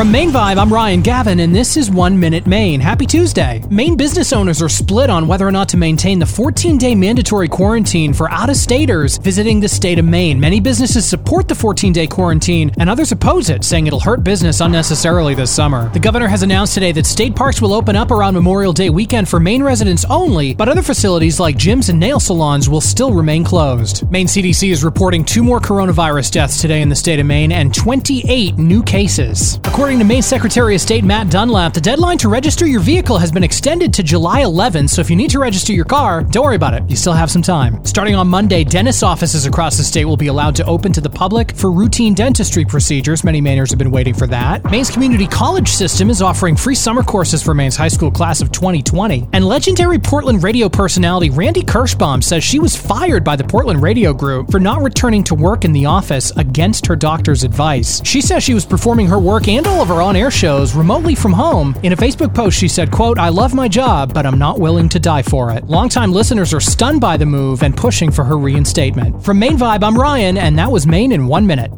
From Maine Vibe, I'm Ryan Gavin, and this is One Minute Maine. Happy Tuesday. Maine business owners are split on whether or not to maintain the 14 day mandatory quarantine for out of staters visiting the state of Maine. Many businesses support the 14 day quarantine, and others oppose it, saying it'll hurt business unnecessarily this summer. The governor has announced today that state parks will open up around Memorial Day weekend for Maine residents only, but other facilities like gyms and nail salons will still remain closed. Maine CDC is reporting two more coronavirus deaths today in the state of Maine and 28 new cases. According to Maine Secretary of State Matt Dunlap, the deadline to register your vehicle has been extended to July 11th, so if you need to register your car, don't worry about it. You still have some time. Starting on Monday, dentist offices across the state will be allowed to open to the public for routine dentistry procedures. Many Mainers have been waiting for that. Maine's community college system is offering free summer courses for Maine's high school class of 2020. And legendary Portland radio personality Randi Kirshbaum says she was fired by the Portland Radio Group for not returning to work in the office against her doctor's advice. She says she was performing her work and all of her on-air shows remotely from home. In a Facebook post, she said, quote, I love my job, but I'm not willing to die for it. Longtime listeners are stunned by the move and pushing for her reinstatement. From Maine Vibe, I'm Ryan, and that was Maine in one minute.